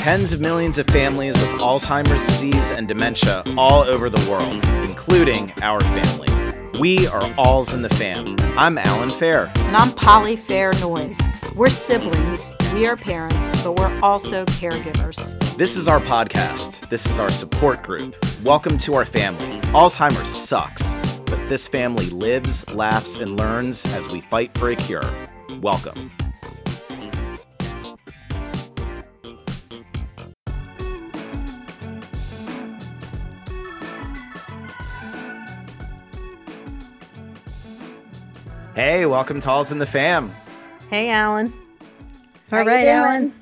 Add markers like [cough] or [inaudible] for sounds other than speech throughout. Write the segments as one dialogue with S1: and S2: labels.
S1: tens of millions of families with Alzheimer's disease and dementia all over the world, including our family. We are Alz in the Fam. I'm Alan Fair.
S2: And I'm Polly Fair Noyes. We're siblings, we are parents, but we're also caregivers.
S1: This is our podcast. This is our support group. Welcome to our family. Alzheimer's sucks, but this family lives, laughs, and learns as we fight for a cure. Welcome. Hey, welcome to Alz in the Fam.
S2: Hey, Alan.
S3: All right, Alan.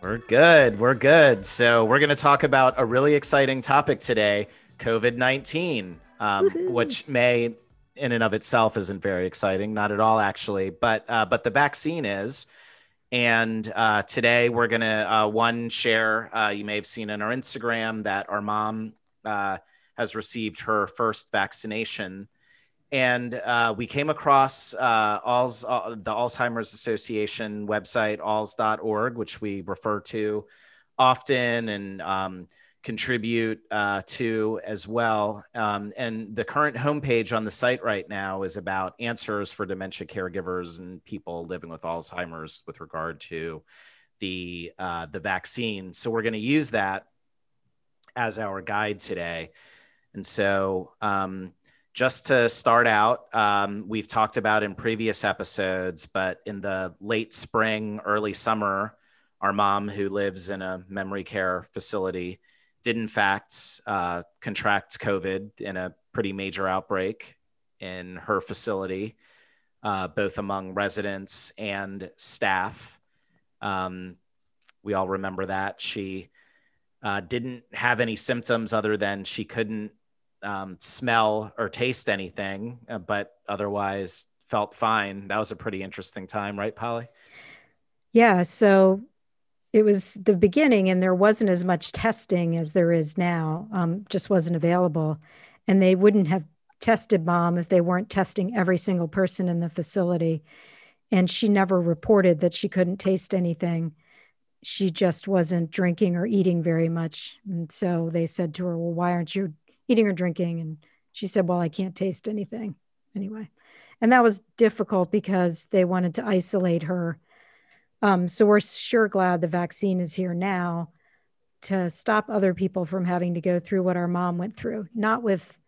S1: We're good. We're good. So, we're going to talk about a really exciting topic today COVID 19, um, which may in and of itself isn't very exciting. Not at all, actually. But, uh, but the vaccine is. And uh, today we're going to, uh, one, share, uh, you may have seen on our Instagram that our mom uh, has received her first vaccination and uh, we came across uh, Alz, uh, the Alzheimer's Association website, alz.org, which we refer to often and um, contribute uh, to as well. Um, and the current homepage on the site right now is about answers for dementia caregivers and people living with Alzheimer's with regard to the uh, the vaccine. So we're going to use that as our guide today. And so um, just to start out, um, we've talked about in previous episodes, but in the late spring, early summer, our mom, who lives in a memory care facility, did in fact uh, contract COVID in a pretty major outbreak in her facility, uh, both among residents and staff. Um, we all remember that. She uh, didn't have any symptoms other than she couldn't um, smell or taste anything, uh, but otherwise felt fine. That was a pretty interesting time, right, Polly?
S3: Yeah. So it was the beginning, and there wasn't as much testing as there is now, um, just wasn't available. And they wouldn't have tested mom if they weren't testing every single person in the facility. And she never reported that she couldn't taste anything. She just wasn't drinking or eating very much. And so they said to her, Well, why aren't you eating or drinking. And she said, Well, I can't taste anything anyway. And that was difficult because they wanted to isolate her. Um, so we're sure glad the vaccine is here now to stop other people from having to go through what our mom went through. Not with,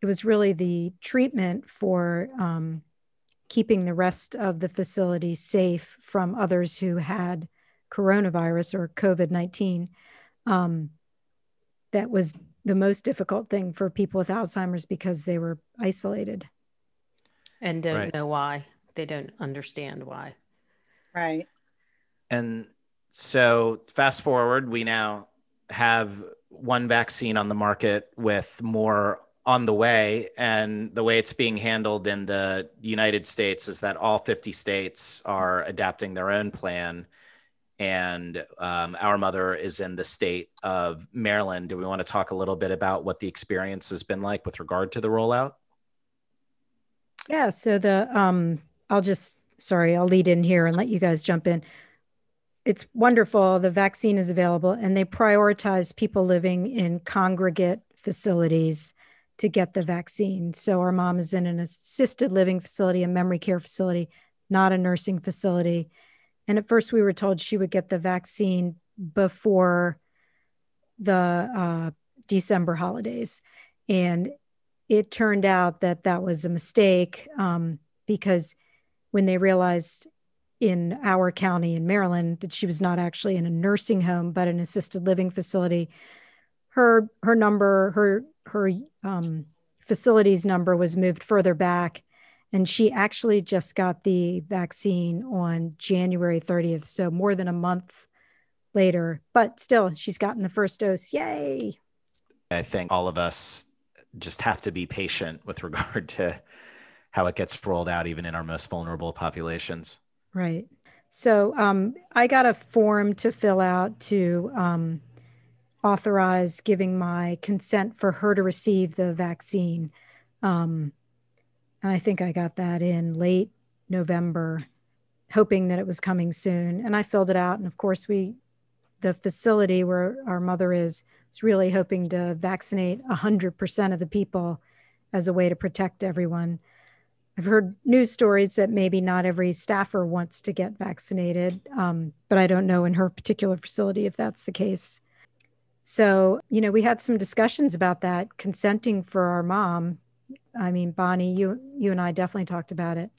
S3: it was really the treatment for um, keeping the rest of the facility safe from others who had coronavirus or COVID 19. Um, that was the most difficult thing for people with Alzheimer's because they were isolated
S2: and don't right. know why. They don't understand why.
S4: Right.
S1: And so, fast forward, we now have one vaccine on the market with more on the way. And the way it's being handled in the United States is that all 50 states are adapting their own plan and um, our mother is in the state of Maryland. Do we want to talk a little bit about what the experience has been like with regard to the rollout?
S3: Yeah. So the um, I'll just sorry, I'll lead in here and let you guys jump in. It's wonderful. The vaccine is available, and they prioritize people living in congregate facilities to get the vaccine. So our mom is in an assisted living facility, a memory care facility, not a nursing facility and at first, we were told she would get the vaccine before the uh, December holidays. And it turned out that that was a mistake um, because when they realized in our county in Maryland that she was not actually in a nursing home but an assisted living facility, her her number her her um, facilities number was moved further back and she actually just got the vaccine on January 30th. So more than a month later, but still, she's gotten the first dose. Yay.
S1: I think all of us just have to be patient with regard [laughs] to how it gets rolled out, even in our most vulnerable populations.
S3: Right. So um, I got a form to fill out to um, authorize giving my consent for her to receive the vaccine. Um, and I think I got that in late November, hoping that it was coming soon. And I filled it out. And of course, we the facility where our mother is was really hoping to vaccinate 100% of the people as a way to protect everyone. I've heard news stories that maybe not every staffer wants to get vaccinated, um, but I don't know in her particular facility if that's the case. So, you know, we had some discussions about that, consenting for our mom. I mean, Bonnie, you you and I definitely talked about it.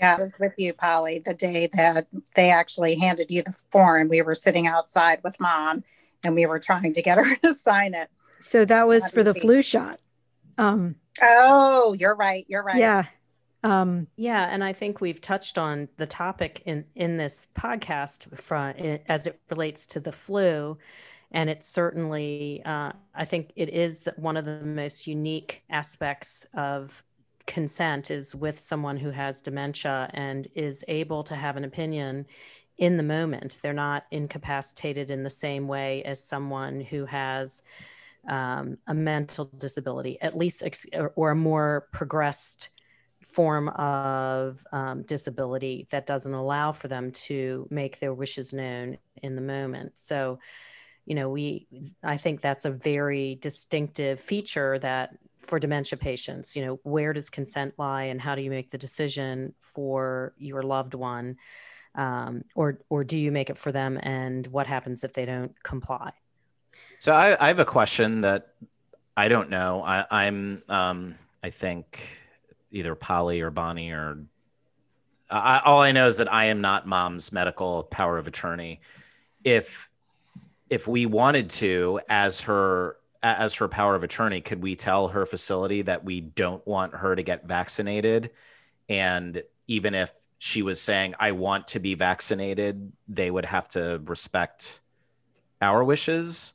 S4: Yeah, I was with you, Polly, the day that they actually handed you the form. We were sitting outside with mom and we were trying to get [laughs] her to sign it.
S3: So that was for the flu shot.
S4: Um, oh, you're right. You're right.
S3: Yeah. Um,
S2: yeah, and I think we've touched on the topic in in this podcast from as it relates to the flu, and it's certainly uh, I think it is the, one of the most unique aspects of consent is with someone who has dementia and is able to have an opinion in the moment. They're not incapacitated in the same way as someone who has um, a mental disability, at least, ex- or, or, a more progressed form of um, disability that doesn't allow for them to make their wishes known in the moment. So, you know, we, I think that's a very distinctive feature that for dementia patients, you know, where does consent lie and how do you make the decision for your loved one? Um, or, or do you make it for them and what happens if they don't comply?
S1: So I, I have a question that I don't know. I, am um, I think either Polly or Bonnie or I, all I know is that I am not mom's medical power of attorney. If if we wanted to, as her as her power of attorney, could we tell her facility that we don't want her to get vaccinated? And even if she was saying, I want to be vaccinated, they would have to respect our wishes?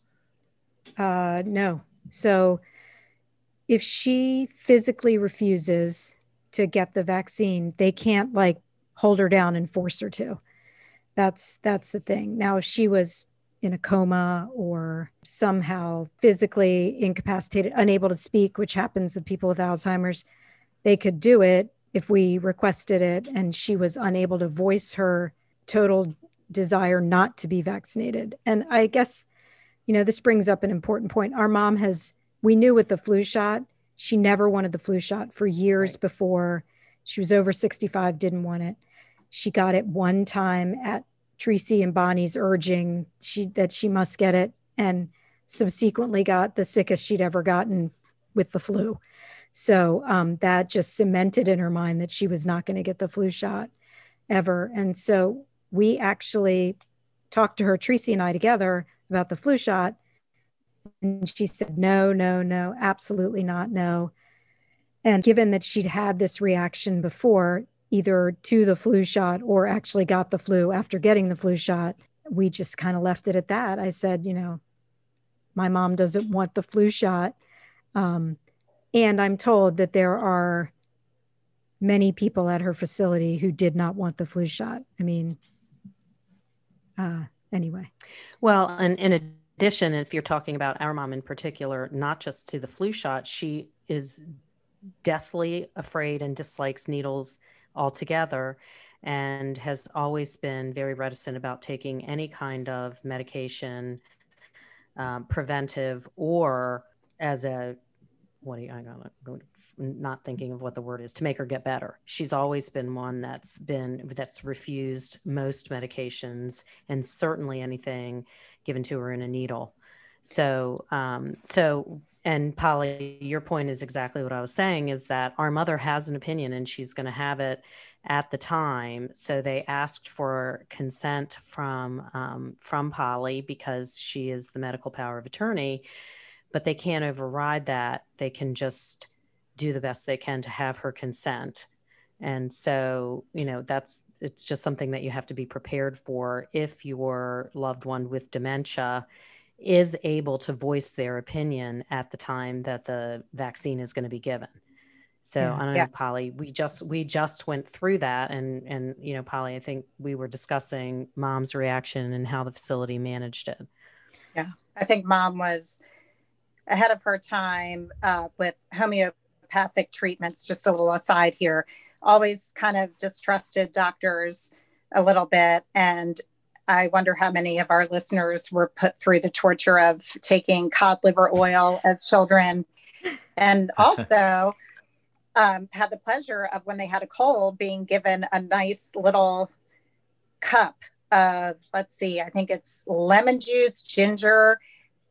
S3: Uh, no. So if she physically refuses to get the vaccine, they can't like hold her down and force her to. That's that's the thing. Now, if she was in a coma or somehow physically incapacitated, unable to speak, which happens with people with Alzheimer's, they could do it if we requested it and she was unable to voice her total desire not to be vaccinated. And I guess you know, this brings up an important point. Our mom has, we knew with the flu shot, she never wanted the flu shot for years right. before. She was over 65, didn't want it. She got it one time at Tracy and Bonnie's urging she that she must get it, and subsequently got the sickest she'd ever gotten with the flu. So um, that just cemented in her mind that she was not going to get the flu shot ever. And so we actually talked to her, Tracy and I together, about the flu shot. And she said, no, no, no, absolutely not, no. And given that she'd had this reaction before, either to the flu shot or actually got the flu after getting the flu shot, we just kind of left it at that. I said, you know, my mom doesn't want the flu shot. Um, and I'm told that there are many people at her facility who did not want the flu shot. I mean, uh, anyway.
S2: Well, and in addition, if you're talking about our mom in particular, not just to the flu shot, she is deathly afraid and dislikes needles altogether and has always been very reticent about taking any kind of medication, um, preventive or as a what do you, I got not thinking of what the word is to make her get better. She's always been one that's been that's refused most medications and certainly anything given to her in a needle. So um, so and Polly, your point is exactly what I was saying is that our mother has an opinion and she's going to have it at the time. So they asked for consent from um, from Polly because she is the medical power of attorney, but they can't override that. They can just do the best they can to have her consent and so you know that's it's just something that you have to be prepared for if your loved one with dementia is able to voice their opinion at the time that the vaccine is going to be given so yeah. i don't know yeah. polly we just we just went through that and and you know polly i think we were discussing mom's reaction and how the facility managed it
S4: yeah i think mom was ahead of her time uh, with homeopathic treatments, just a little aside here, always kind of distrusted doctors a little bit. And I wonder how many of our listeners were put through the torture of taking cod liver oil as children. And [laughs] also um, had the pleasure of when they had a cold being given a nice little cup of, let's see, I think it's lemon juice, ginger,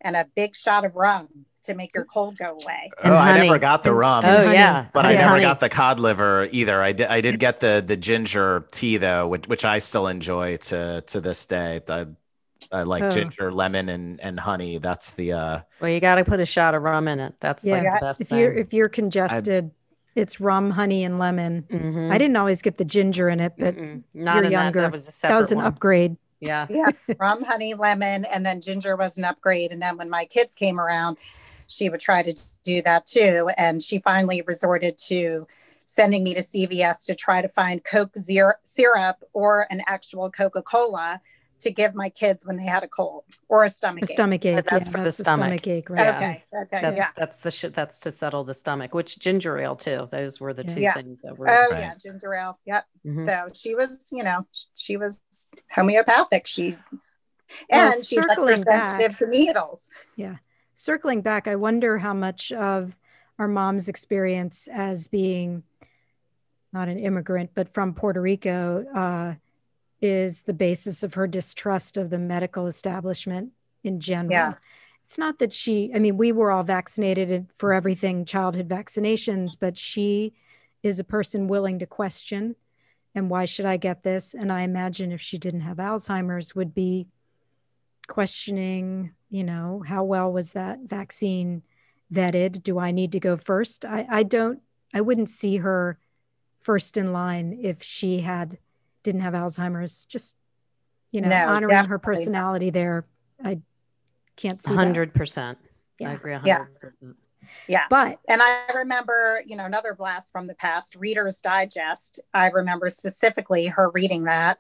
S4: and a big shot of rum to make your cold go away.
S1: oh, I never got the rum.
S2: Oh
S3: honey.
S2: yeah,
S1: but I
S2: Yeah.
S1: never
S2: Honey.
S1: got the cod liver either. I did. I did get the the ginger tea though, which, which I still enjoy to to this day. The I like
S3: Oh.
S1: ginger, lemon, and and honey. That's the uh
S2: Well, you got to put a shot of rum in it. That's like
S3: Yeah.
S2: the best
S3: If
S2: thing.
S3: you're if you're congested, it's rum, honey, and lemon.
S2: Mhm.
S3: I didn't always get the ginger in it, but
S2: Mm-mm. not
S3: you're younger.
S2: that. That was a
S3: that was an
S2: one.
S3: upgrade.
S2: Yeah. [laughs]
S4: Yeah, rum, honey, lemon, and then ginger was an upgrade. And then when my kids came around, she would try to do that too. And she finally resorted to sending me to CVS to try to find Coke zero, syrup or an actual Coca Cola to give my kids when they had a cold or a stomach
S3: A
S4: ache.
S3: stomach ache.
S2: that's
S3: yeah,
S2: for the
S3: that's
S2: stomach.
S3: ache, right?
S2: Yeah.
S4: Okay. Okay.
S2: That's
S4: yeah.
S2: that's the shit. That's to settle the stomach. Which ginger ale too. Those were the two
S4: Yeah.
S2: things that were.
S4: Oh
S1: Right.
S4: yeah, ginger ale. Yep.
S2: Mhm.
S4: So she was, you know, she was homeopathic. She
S3: Well,
S4: and she's extra sensitive to needles.
S3: Circling back, I wonder how much of our mom's experience as being not an immigrant, but from Puerto Rico, uh, is the basis of her distrust of the medical establishment in general.
S4: Yeah.
S3: It's not that she, I mean, we were all vaccinated for everything, childhood vaccinations, but she is a person willing to question. And why should I get this? And I imagine if she didn't have Alzheimer's, would be questioning, you know, how well was that vaccine vetted? Do I need to go first? I, I don't, I wouldn't see her first in line if she had, didn't have Alzheimer's. Just, you know,
S4: No,
S3: honoring her
S4: definitely not.
S3: personality there. I can't see
S2: hundred percent. I
S3: Yeah.
S2: agree.
S4: Yeah.
S2: hundred percent. Yeah.
S3: But
S4: And I remember, you know, another blast from the past, Reader's Digest. I remember specifically her reading that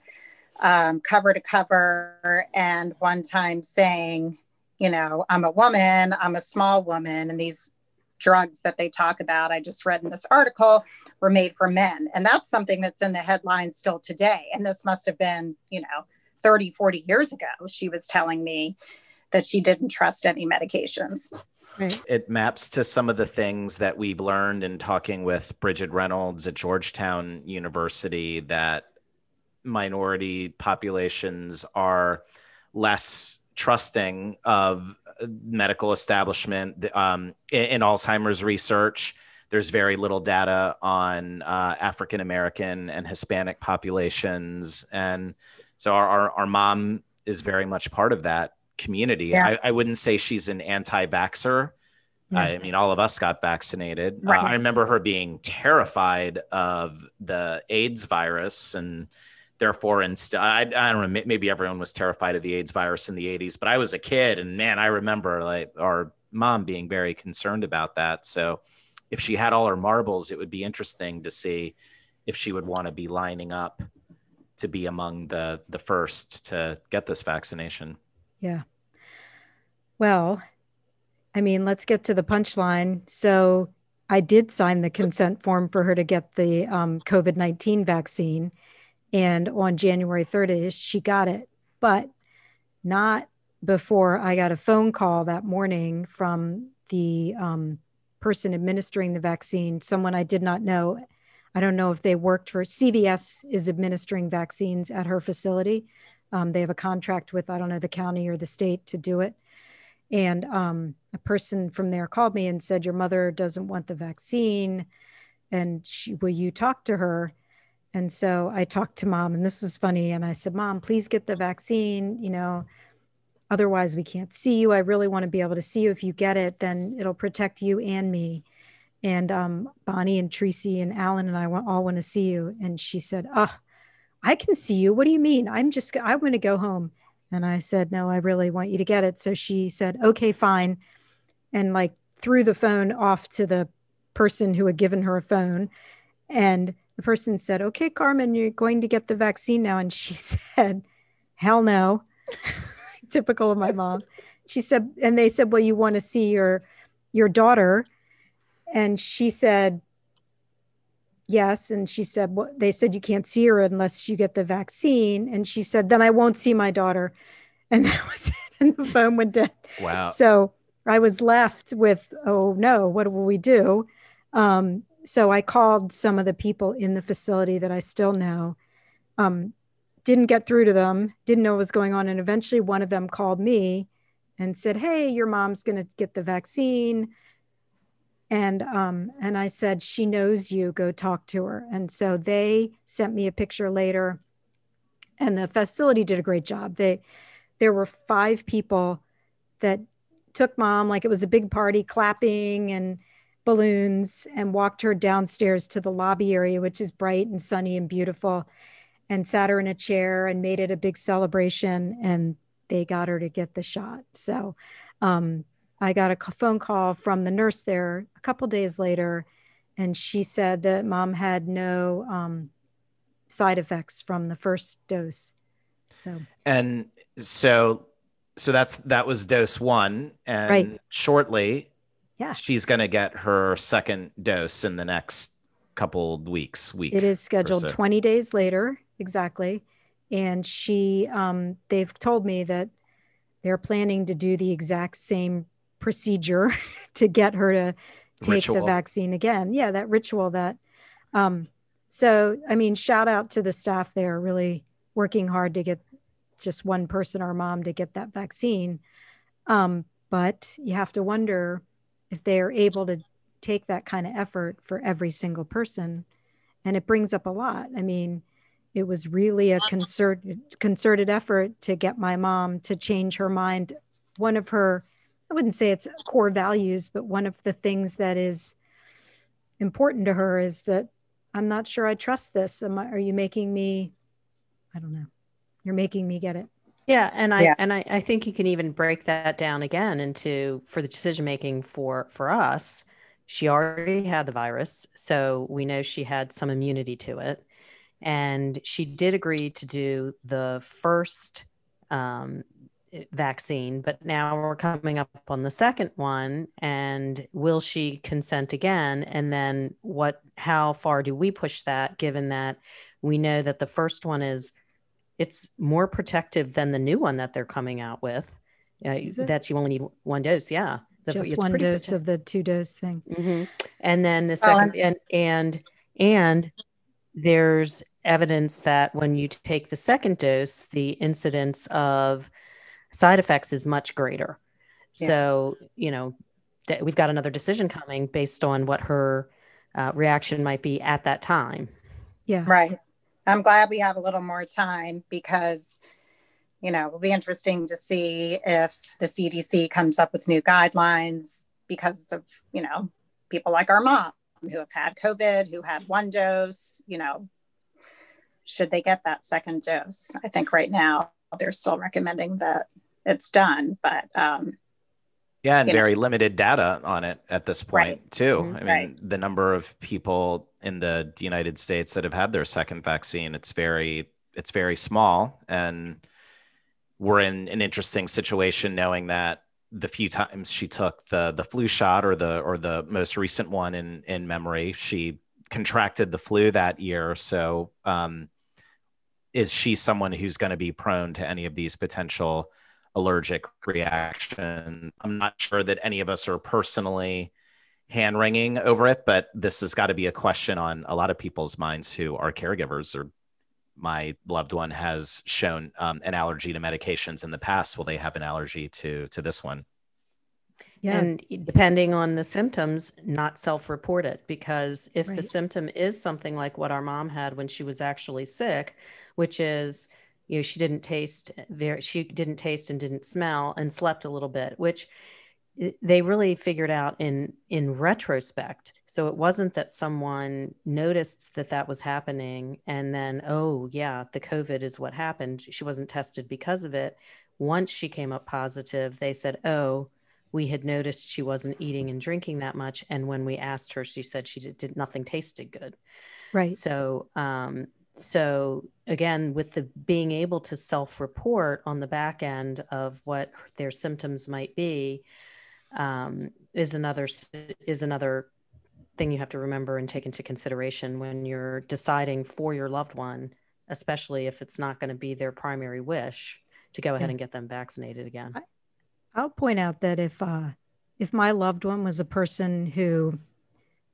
S4: um, cover to cover, and one time saying, you know, I'm a woman, I'm a small woman, and these drugs that they talk about, I just read in this article, were made for men. And that's something that's in the headlines still today. And this must have been, you know, 30, 40 years ago. She was telling me that she didn't trust any medications.
S3: right.
S1: it maps to some of the things that we've learned in talking with Bridget Reynolds at Georgetown University that minority populations are less trusting of medical establishment um, in, in Alzheimer's research. There's very little data on uh, African American and Hispanic populations, and so our, our our mom is very much part of that community.
S4: Yeah.
S1: I, I wouldn't say she's an anti-vaxxer.
S3: Yeah.
S1: I mean, all of us got vaccinated. Uh, I remember her being terrified of the AIDS virus and therefore inst- I, I don't know maybe everyone was terrified of the AIDS virus in the 80s but I was a kid and man I remember like our mom being very concerned about that so if she had all her marbles it would be interesting to see if she would want to be lining up to be among the the first to get this vaccination
S3: Yeah. Well, I mean, let's get to the punchline. So I did sign the consent form for her to get the um, COVID 19 vaccine. And on January 30th, she got it, but not before I got a phone call that morning from the um, person administering the vaccine, someone I did not know. I don't know if they worked for CVS is administering vaccines at her facility. Um, they have a contract with, I don't know, the county or the state to do it. And um, a person from there called me and said, Your mother doesn't want the vaccine. And she, will you talk to her? And so I talked to mom, and this was funny. And I said, Mom, please get the vaccine. You know, otherwise we can't see you. I really want to be able to see you. If you get it, then it'll protect you and me. And um, Bonnie and Tracy and Alan and I all want to see you. And she said, Oh, I can see you. What do you mean? I'm just, I want to go home. And I said, No, I really want you to get it. So she said, Okay, fine. And like threw the phone off to the person who had given her a phone. And the person said, Okay, Carmen, you're going to get the vaccine now. And she [laughs] said, Hell no. [laughs] Typical of my mom. She said, and they said, Well, you want to see your your daughter. And she said, yes. And she said, well, they said you can't see her unless you get the vaccine. And she said, then I won't see my daughter. [laughs] And that was it. And the phone went dead.
S1: Wow.
S3: So I was left with, oh no, what will we do? Um, so I called some of the people in the facility that I still know. Um, didn't get through to them, didn't know what was going on. And eventually one of them called me and said, Hey, your mom's going to get the vaccine. And um, and I said, She knows you, go talk to her. And so they sent me a picture later. And the facility did a great job. They there were five people that took mom like it was a big party, clapping and balloons, and walked her downstairs to the lobby area, which is bright and sunny and beautiful and sat her in a chair and made it a big celebration and they got her to get the shot. So um, i got a phone call from the nurse there a couple days later and she said that mom had no um, side effects from the first dose. So.
S1: And so so that's that was dose one and
S3: Right.
S1: shortly
S3: Yeah.
S1: she's going to get her second dose in the next couple weeks week
S3: it is scheduled
S1: so.
S3: 20 days later exactly. And she um, they've told me that they're planning to do the exact same procedure [laughs] to get her to take the vaccine again. Yeah that ritual that um, so i mean shout out to the staff. There really working hard to get just one person or mom to get that vaccine. Um, but you have to wonder if they're able to take that kind of effort for every single person and it brings up a lot. I mean it was really a concerted concerted effort to get my mom to change her mind. One of her i wouldn't say it's core values but one of the things that is important to her is that i'm not sure i trust this. Am I, are you making me i don't know. You're making me get it
S2: Yeah, and I
S4: Yeah.
S2: and I, I think you can even break that down again into for the decision making for for us. She already had the virus, so we know she had some immunity to it, and she did agree to do the first um, vaccine, but now we're coming up on the second one, and will she consent again? And then what? How far do we push that? Given that we know that the first one is it's more protective than the new one that they're coming out with. Uh, that you only need one dose. Yeah, The-
S3: just
S2: it's
S3: one dose
S2: protect-
S3: of the two dose thing
S2: Mhm. And then the
S4: Oh,
S2: second, and and and there's evidence that when you take the second dose, the incidence of side effects is much greater.
S4: Yeah.
S2: So you know that we've got another decision coming based on what her uh, reaction might be at that time.
S3: yeah
S4: Right. I'm glad we have a little more time because, you know, it'll be interesting to see if the CDC comes up with new guidelines because of, you know, people like our mom who have had COVID, who had one dose, you know, should they get that second dose? I think right now they're still recommending that it's done, but um,
S1: Yeah, and
S4: you know.
S1: very limited data on it at this point
S4: Right.
S1: too.
S2: Mhm.
S1: I mean,
S4: Right.
S1: the number of people in the United States that have had their second vaccine, it's very it's very small and we're in an interesting situation knowing that the few times she took the the flu shot or the or the most recent one in in memory, she contracted the flu that year. So um is she someone who's going to be prone to any of these potential allergic reaction. I'm not sure that any of us are personally hand wringing over it, but this has got to be a question on a lot of people's minds who are caregivers or my loved one has shown um, an allergy to medications in the past. Will they have an allergy to to this one?
S3: yeah
S2: And depending on the symptoms, not self report it because if the symptom is something like what our mom had when she was actually sick, which is, you know, she didn't taste very, she didn't taste and didn't smell and slept a little bit, which i- they really figured out in in retrospect. So it wasn't that someone noticed that that was happening and then, oh yeah, the COVID is what happened. She wasn't tested because of it. Once she came up positive, they said, oh, we had noticed she wasn't eating and drinking that much and when we asked her she said she did, did nothing tasted good
S3: right
S2: so um so again with the being able to self-report on the back end of what their symptoms might be um is another is another thing you have to remember and take into consideration when you're deciding for your loved one, especially if it's not going to be their primary wish to go ahead yeah. and get them vaccinated again. I,
S3: I'll point out that if uh, if my loved one was a person who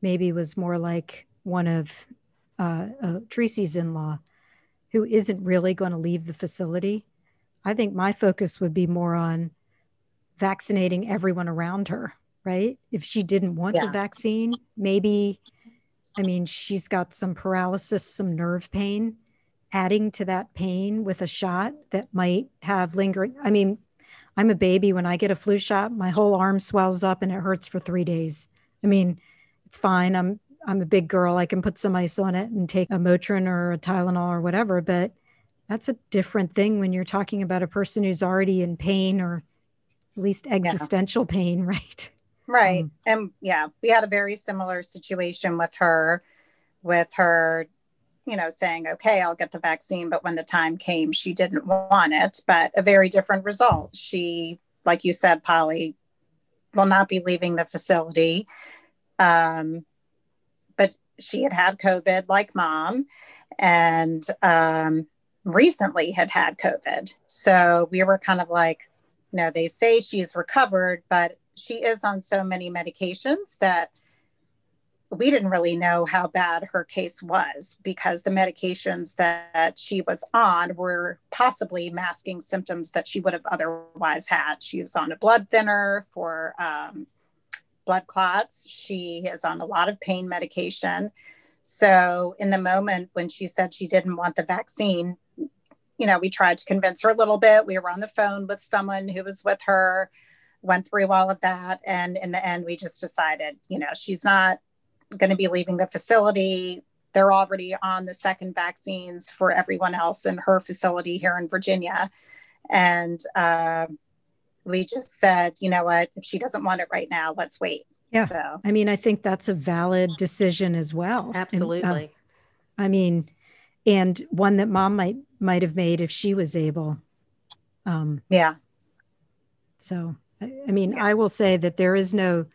S3: maybe was more like one of uh, uh, Tracy's in-law, who isn't really going to leave the facility, I think my focus would be more on vaccinating everyone around her, right? If she didn't want yeah. the vaccine, maybe, I mean, she's got some paralysis, some nerve pain. Adding to that pain with a shot that might have lingering, I mean, I'm a baby. When I get a flu shot, my whole arm swells up and it hurts for three days. I mean, it's fine. I'm I'm a big girl. I can put some ice on it and take a Motrin or a Tylenol or whatever. But that's a different thing when you're talking about a person who's already in pain or at least existential yeah. pain, [laughs] right?
S4: Right. Um, and yeah, we had a very similar situation with her, with her you know, saying, okay, I'll get the vaccine. But when the time came, she didn't want it. But a very different result. She, like you said, Polly, will not be leaving the facility. Um, but she had had COVID like mom and um, recently had had COVID. So we were kind of like, you know, they say she's recovered, but she is on so many medications that we didn't really know how bad her case was because the medications that she was on were possibly masking symptoms that she would have otherwise had. She was on a blood thinner for um, blood clots. She is on a lot of pain medication. So, in the moment when she said she didn't want the vaccine, you know, we tried to convince her a little bit. We were on the phone with someone who was with her, went through all of that. And in the end, we just decided, you know, she's not going to be leaving the facility. They're already on the second vaccines for everyone else in her facility here in Virginia. And uh, we just said, you know what, if she doesn't want it right now, let's wait.
S3: Yeah. So. I mean, I think that's a valid decision as well.
S2: Absolutely. And,
S3: uh, I mean, and one that mom might might have made if she was able.
S4: Um, yeah.
S3: So, I, I mean, yeah. I will say that there is no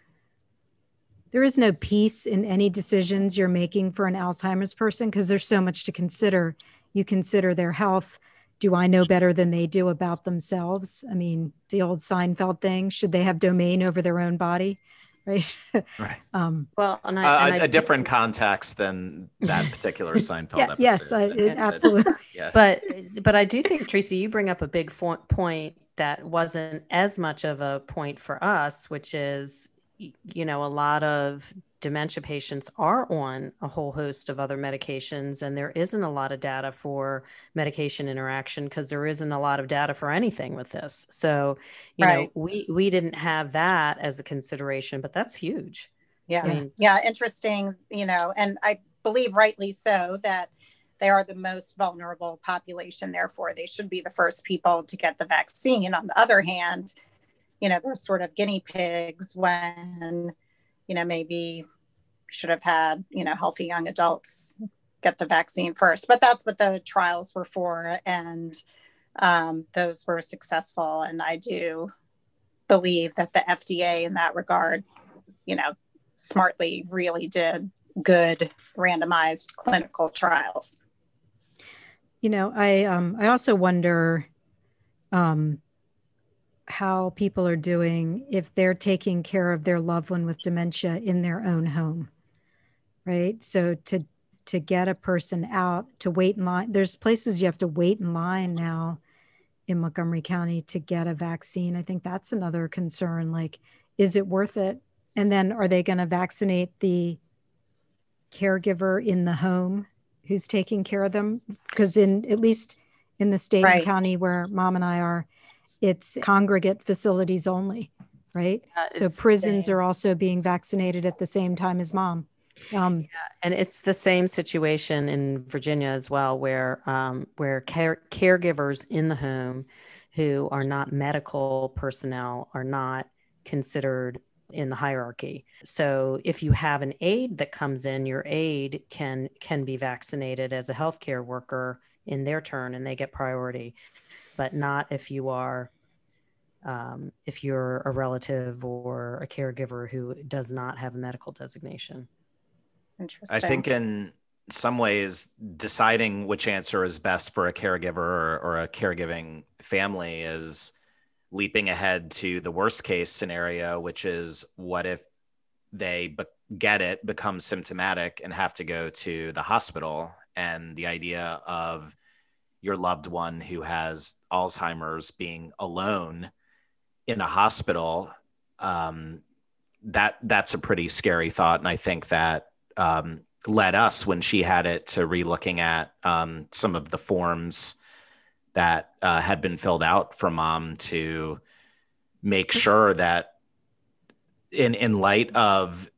S3: there is no peace in any decisions you're making for an Alzheimer's person because there's so much to consider. You consider their health. Do I know better than they do about themselves? I mean, the old Seinfeld thing should they have domain over their own body? Right. [laughs]
S1: Right.
S3: um,
S2: well, and
S1: I, and a different context than that particular [laughs] Seinfeld
S3: yeah,
S1: episode.
S3: Yes, I, it, absolutely. [laughs]
S2: yes. But but I do think Tracy, you bring up a big fo- point that wasn't as much of a point for us, which is you know, a lot of dementia patients are on a whole host of other medications, and there isn't a lot of data for medication interaction because there isn't a lot of data for anything with this. So, you right. know, we we didn't have that as a consideration, but that's huge.
S4: Yeah, I mean, yeah, interesting. You know, and I believe rightly so that they are the most vulnerable population. Therefore, they should be the first people to get the vaccine. On the other hand, you know, they're sort of guinea pigs when, you know, maybe should have had, you know, healthy young adults get the vaccine first. But that's what the trials were for. And um, those were successful. And I do believe that the FDA in that regard, you know, smartly really did good randomized clinical trials.
S3: You know, I um, I also wonder um, how people are doing if they're taking care of their loved one with dementia in their own home right? So to to get a person out to wait in line there's places you have to wait in line now in montgomery county to get a vaccine. I think that's another concern like is it worth it? And then are they going to vaccinate the caregiver in the home who's taking care of them? Because in at least in the state right. and county where mom and i are it's congregate facilities only, right? Yeah, so prisons are also being vaccinated at the same time as mom.
S2: Um, yeah, and it's the same situation in Virginia as well, where um, where care- caregivers in the home who are not medical personnel are not considered in the hierarchy. So if you have an aide that comes in, your aide can can be vaccinated as a healthcare worker in their turn, and they get priority but not if you are um, if you're a relative or a caregiver who does not have a medical designation.
S4: Interesting.
S1: I think in some ways, deciding which answer is best for a caregiver or, or a caregiving family is leaping ahead to the worst case scenario, which is what if they be- get it, become symptomatic, and have to go to the hospital? And the idea of your loved one who has Alzheimer's being alone in a hospital, um, that that's a pretty scary thought. And I think that um, led us when she had it to re-looking at um, some of the forms that uh, had been filled out for mom to make sure that in in light of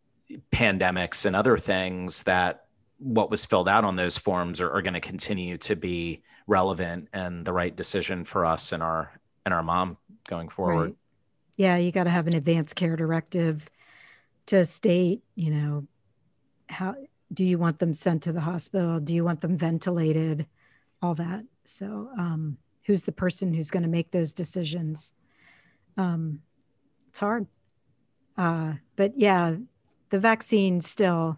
S1: pandemics and other things that what was filled out on those forms are, are going to continue to be relevant and the right decision for us and our and our mom going forward. Right.
S3: Yeah, you got to have an advanced care directive to state, you know, how do you want them sent to the hospital? Do you want them ventilated? All that. So, um, who's the person who's going to make those decisions? Um, it's hard. Uh, but yeah, the vaccine still,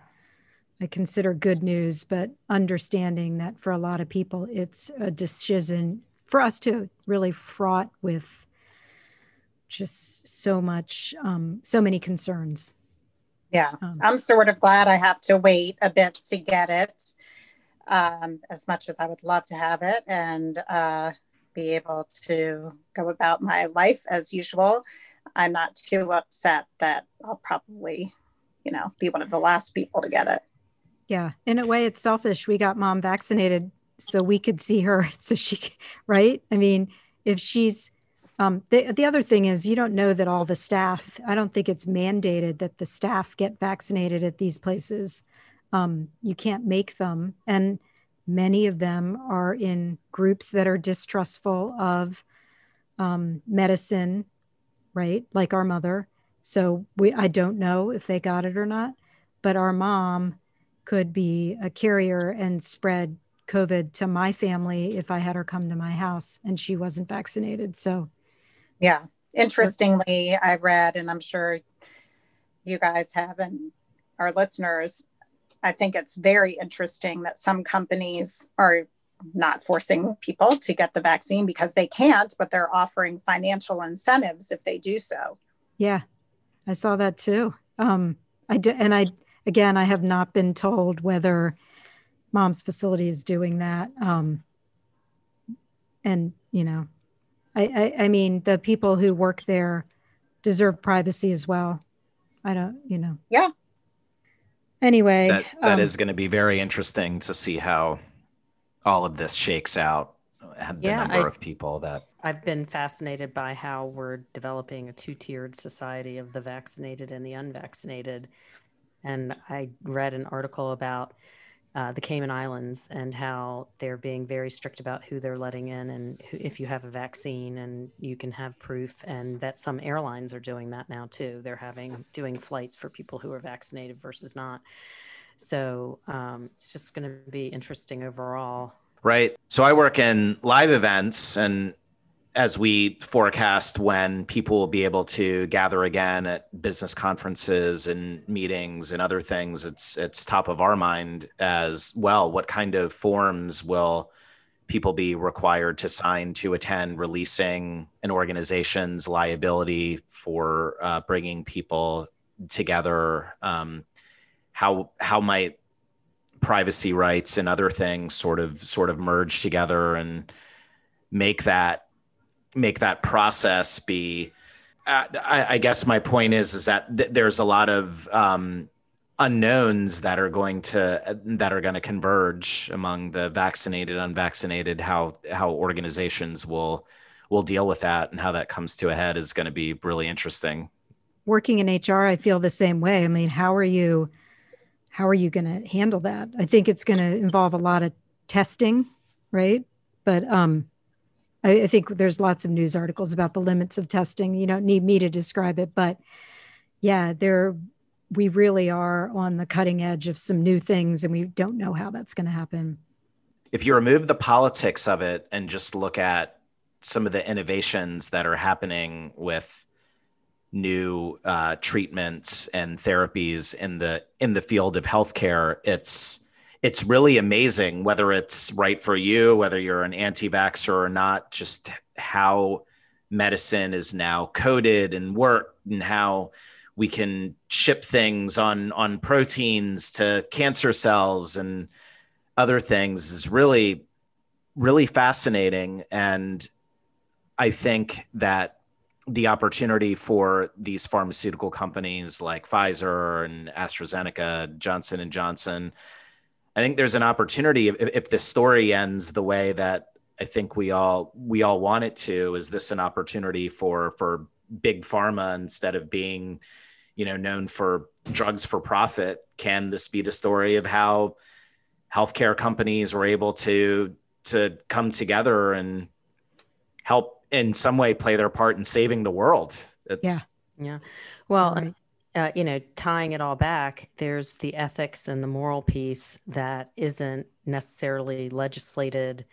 S3: I consider good news, but understanding that for a lot of people, it's a decision for us too, really fraught with just so much, um, so many concerns.
S4: Yeah, um, I'm sort of glad I have to wait a bit to get it, um, as much as I would love to have it and uh, be able to go about my life as usual. I'm not too upset that I'll probably, you know, be one of the last people to get it.
S3: Yeah, in a way, it's selfish. We got mom vaccinated so we could see her, [laughs] so she, right? I mean, if she's um, the, the other thing is, you don't know that all the staff, I don't think it's mandated that the staff get vaccinated at these places. Um, you can't make them. And many of them are in groups that are distrustful of um, medicine, right? Like our mother. So we, I don't know if they got it or not, but our mom could be a carrier and spread COVID to my family if I had her come to my house and she wasn't vaccinated. So
S4: yeah. Interestingly, I read, and I'm sure you guys have, and our listeners, I think it's very interesting that some companies are not forcing people to get the vaccine because they can't, but they're offering financial incentives if they do so.
S3: Yeah, I saw that too. Um, I did, and I again, I have not been told whether mom's facility is doing that. Um, and you know, I, I, I mean, the people who work there deserve privacy as well. I don't, you know.
S4: Yeah.
S3: Anyway,
S1: that, that um, is going to be very interesting to see how all of this shakes out. The yeah, number I, of people that
S2: I've been fascinated by how we're developing a two-tiered society of the vaccinated and the unvaccinated. And I read an article about uh, the Cayman Islands and how they're being very strict about who they're letting in and who, if you have a vaccine and you can have proof and that some airlines are doing that now too. They're having doing flights for people who are vaccinated versus not. So um, it's just going to be interesting overall.
S1: Right. So I work in live events and as we forecast when people will be able to gather again at business conferences and meetings and other things it's it's top of our mind as well what kind of forms will people be required to sign to attend releasing an organization's liability for uh, bringing people together? Um, how how might privacy rights and other things sort of sort of merge together and make that make that process be uh, I, I, guess my point is is that th- there's a lot of um, unknowns that are going to that are going to converge among the vaccinated unvaccinated how how organizations will will deal with that and how that comes to a head is going to be really interesting.
S3: Working in hr i feel the same way. I mean how are you how are you going to handle that? I think it's going to involve a lot of testing right? But um I, I think there's lots of news articles about the limits of testing. You don't need me to describe it, but yeah, there we really are on the cutting edge of some new things, and we don't know how that's going to happen.
S1: If you remove the politics of it and just look at some of the innovations that are happening with new uh, treatments and therapies in the in the field of healthcare. It's it's really amazing whether it's right for you, whether you're an anti-vaxxer or not, just how medicine is now coded and worked and how we can ship things on on proteins to cancer cells and other things is really really fascinating. And i think that the opportunity for these pharmaceutical companies like Pfizer and AstraZeneca, Johnson and Johnson, I think there's an opportunity if, if the story ends the way that I think we all we all want it to. Is this an opportunity for for big pharma instead of being, you know, known for drugs for profit? Can this be the story of how healthcare companies were able to to come together and help in some way play their part in saving the world.
S3: It's, yeah.
S2: Yeah. Well, right. Uh, you know, tying it all back, there's the ethics and the moral piece that isn't necessarily legislated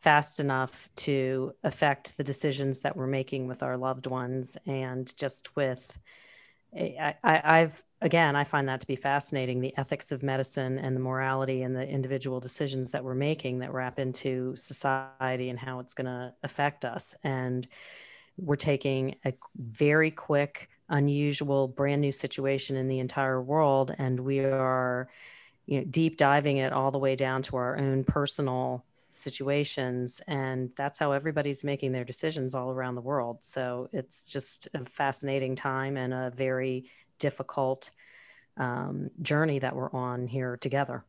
S2: fast enough to affect the decisions that we're making with our loved ones and just with I, I, I've again, I find that to be fascinating the ethics of medicine and the morality and the individual decisions that we're making that wrap into society and how it's going to affect us. And we're taking a very quick, unusual, brand new situation in the entire world, and we are you know, deep diving it all the way down to our own personal situations and that's how everybody's making their decisions all around the world so it's just a fascinating time and a very difficult um, journey that we're on here together.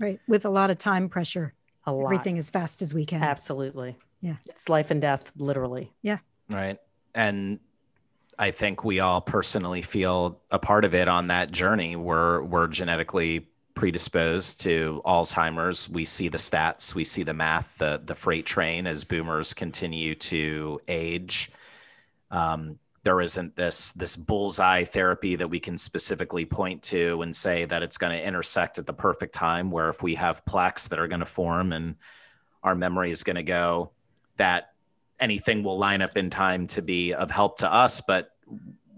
S3: Right. With a lot of time pressure.
S2: A lot.
S3: Everything as fast as we can.
S2: Absolutely.
S3: Yeah.
S2: It's life and death, literally.
S3: Yeah.
S1: Right. And I think we all personally feel a part of it on that journey. We're we're genetically predisposed to Alzheimer's. We see the stats, we see the math, the the freight train as boomers continue to age. Um, there isn't this this bullseye therapy that we can specifically point to and say that it's going to intersect at the perfect time where if we have plaques that are going to form and our memory is going to go that anything will line up in time to be of help to us but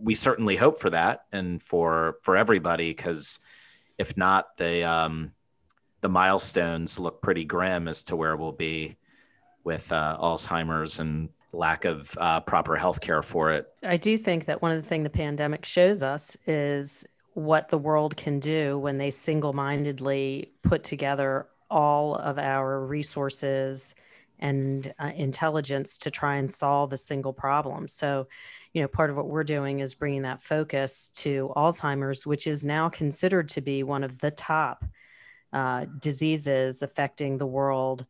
S1: we certainly hope for that and for for everybody because if not the um the milestones look pretty grim as to where we'll be with uh, alzheimer's and lack of uh, proper health care for it.
S2: I do think that one of the things the pandemic shows us is what the world can do when they single mindedly put together all of our resources and uh, intelligence to try and solve a single problem. So, you know, part of what we're doing is bringing that focus to Alzheimer's, which is now considered to be one of the top uh, diseases affecting the world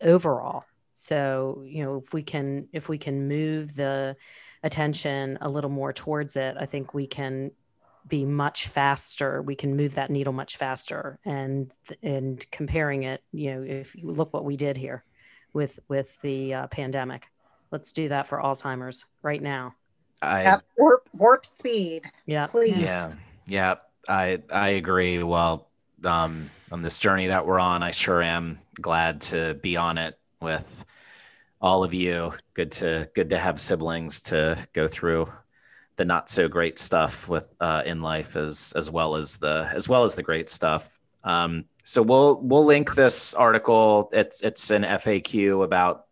S2: overall. So, you know, if we can if we can move the attention a little more towards it, I think we can be much faster. We can move that needle much faster. And and comparing it, you know, if you look what we did here with with the uh, pandemic, let's do that for Alzheimer's right now.
S1: I
S4: warp warp speed.
S2: Yeah,
S4: please.
S1: Yeah, yeah. I I agree. Well, um, on this journey that we're on, I sure am glad to be on it with all of you. Good to good to have siblings to go through the not so great stuff with uh, in life as as well as the as well as the great stuff. Um, so we'll we'll link this article. It's it's an FAQ about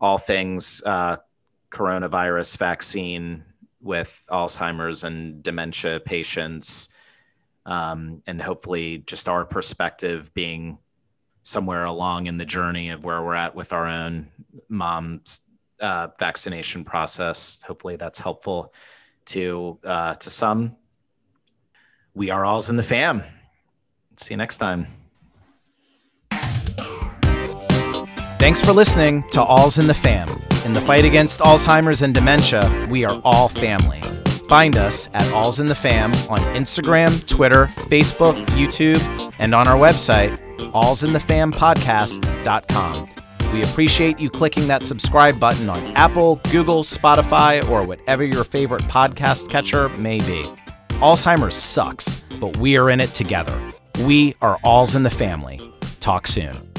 S1: all things uh, coronavirus vaccine with Alzheimer's and dementia patients, um, and hopefully just our perspective being somewhere along in the journey of where we're at with our own mom's uh, vaccination process. Hopefully, that's helpful to uh, to some. We are Alz in the fam. See you next time.
S5: Thanks for listening to Alz in the Fam. In the fight against Alzheimer's and dementia, we are all family. Find us at Alz in the Fam on Instagram, Twitter, Facebook, YouTube, and on our website, alzinthefampodcast.com. We appreciate you clicking that subscribe button on Apple, Google, Spotify, or whatever your favorite podcast catcher may be. Alzheimer's sucks, but we are in it together. We are Alz in the Family. Talk soon.